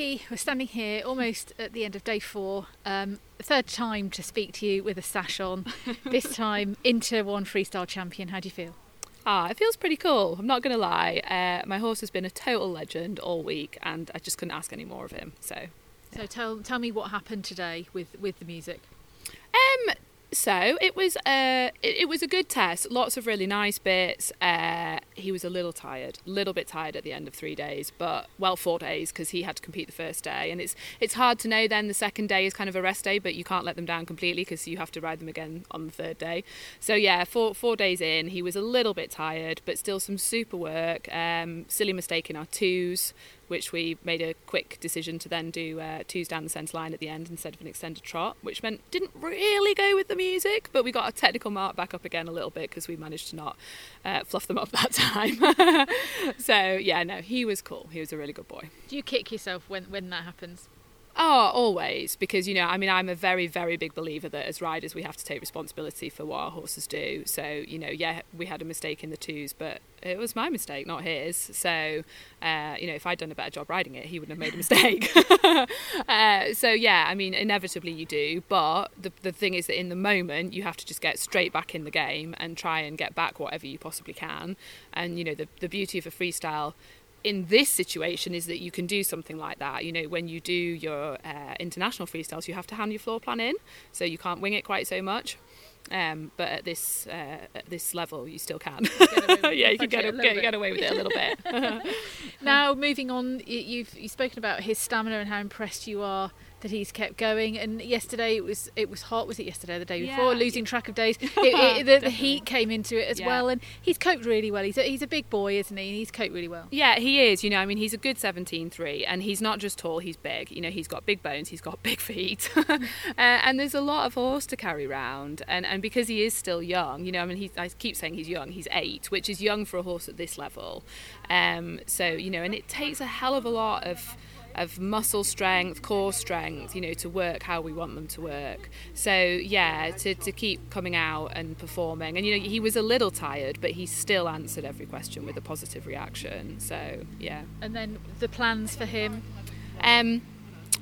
Becky, we're standing here almost at the end of day four. Um, third time to speak to you with a sash on. this time, Inter One freestyle champion. How do you feel? Ah, it feels pretty cool. I'm not going to lie. Uh, my horse has been a total legend all week, and I just couldn't ask any more of him. So, so tell tell me what happened today with with the music. Um, so it was a it, it, was a good test. Lots of really nice bits. Uh, he was a little tired, a little bit tired at the end of three days, but well, four days because he had to compete the first day, and it's it's hard to know. Then the second day is kind of a rest day, but you can't let them down completely because you have to ride them again on the third day. So yeah, four four days in, he was a little bit tired, but still some super work. Um, silly mistake in our twos which we made a quick decision to then do uh, twos down the centre line at the end instead of an extended trot, which meant didn't really go with the music, but we got a technical mark back up again a little bit because we managed to not uh, fluff them up that time. so yeah, no, he was cool. He was a really good boy. Do you kick yourself when when that happens? Oh, always. Because, you know, I mean, I'm a very, very big believer that as riders, we have to take responsibility for what our horses do. So, you know, yeah, we had a mistake in the twos, but it was my mistake, not his. So, uh, you know, if I'd done a better job riding it, he wouldn't have made a mistake. uh, so, yeah, I mean, inevitably you do. But the, the thing is that in the moment, you have to just get straight back in the game and try and get back whatever you possibly can. And, you know, the, the beauty of a freestyle in this situation is that you can do something like that. You know, when you do your uh, international freestyles, you have to hand your floor plan in, so you can't wing it quite so much. Um, but at this uh, at this level, you still can. yeah, you can get, a, get, get, away with it a little bit. now, moving on, you've you've spoken about his stamina and how impressed you are that he's kept going. And yesterday it was it was hot. Was it yesterday? Or the day before? Yeah. Losing track of days. It, it, the, the, heat came into it as yeah. well, and he's coped really well. He's a, he's a big boy, isn't he? And he's coped really well. Yeah, he is. You know, I mean, he's a good 17-3, and he's not just tall. He's big. You know, he's got big bones. He's got big feet, uh, and there's a lot of horse to carry around. And and because he is still young, you know, I mean, he's, I keep saying he's young. He's eight, which is young for a horse at this level. Um, so you know, and it takes a hell of a lot of of muscle strength, core strength, you know, to work how we want them to work. So yeah, to, to keep coming out and performing. And you know, he was a little tired, but he still answered every question with a positive reaction. So yeah. And then the plans for him. Um,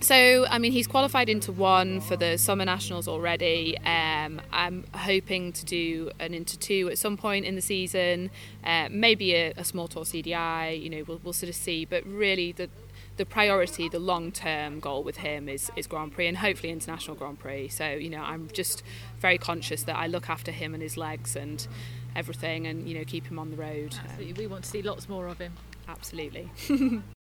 so, I mean, he's qualified Inter One for the summer nationals already. Um, I'm hoping to do an Inter Two at some point in the season, uh, maybe a, a, small tour CDI. You know, we'll, we'll sort of see. But really, the the priority, the long term goal with him is, is Grand Prix and hopefully International Grand Prix. So, you know, I'm just very conscious that I look after him and his legs and everything and, you know, keep him on the road. Absolutely. Um, we want to see lots more of him. Absolutely.